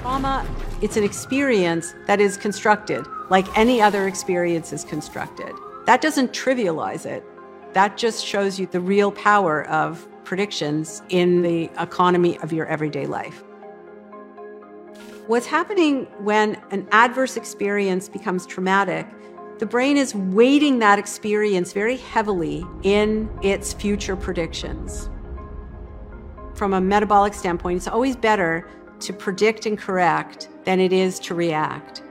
Trauma, it's an experience that is constructed like any other experience is constructed. That doesn't trivialize it. That just shows you the real power of predictions in the economy of your everyday life. What's happening when an adverse experience becomes traumatic, the brain is weighting that experience very heavily in its future predictions. From a metabolic standpoint, it's always better to predict and correct than it is to react.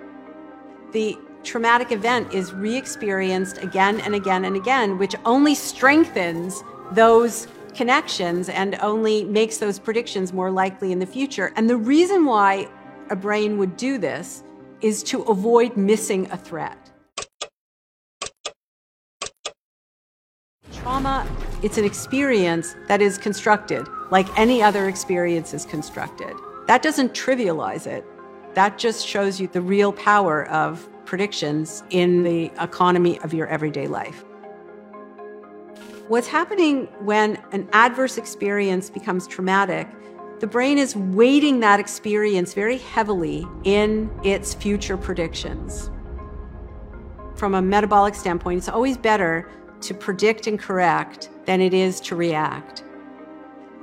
The traumatic event is re experienced again and again and again, which only strengthens those connections and only makes those predictions more likely in the future. And the reason why a brain would do this is to avoid missing a threat. Trauma, it's an experience that is constructed like any other experience is constructed. That doesn't trivialize it. That just shows you the real power of predictions in the economy of your everyday life. What's happening when an adverse experience becomes traumatic, the brain is weighting that experience very heavily in its future predictions. From a metabolic standpoint, it's always better to predict and correct than it is to react.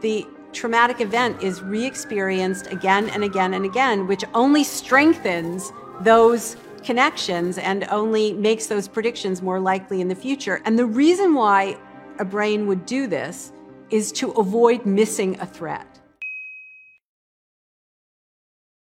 The traumatic event is re experienced again and again and again, which only strengthens those connections and only makes those predictions more likely in the future. And the reason why a brain would do this is to avoid missing a threat.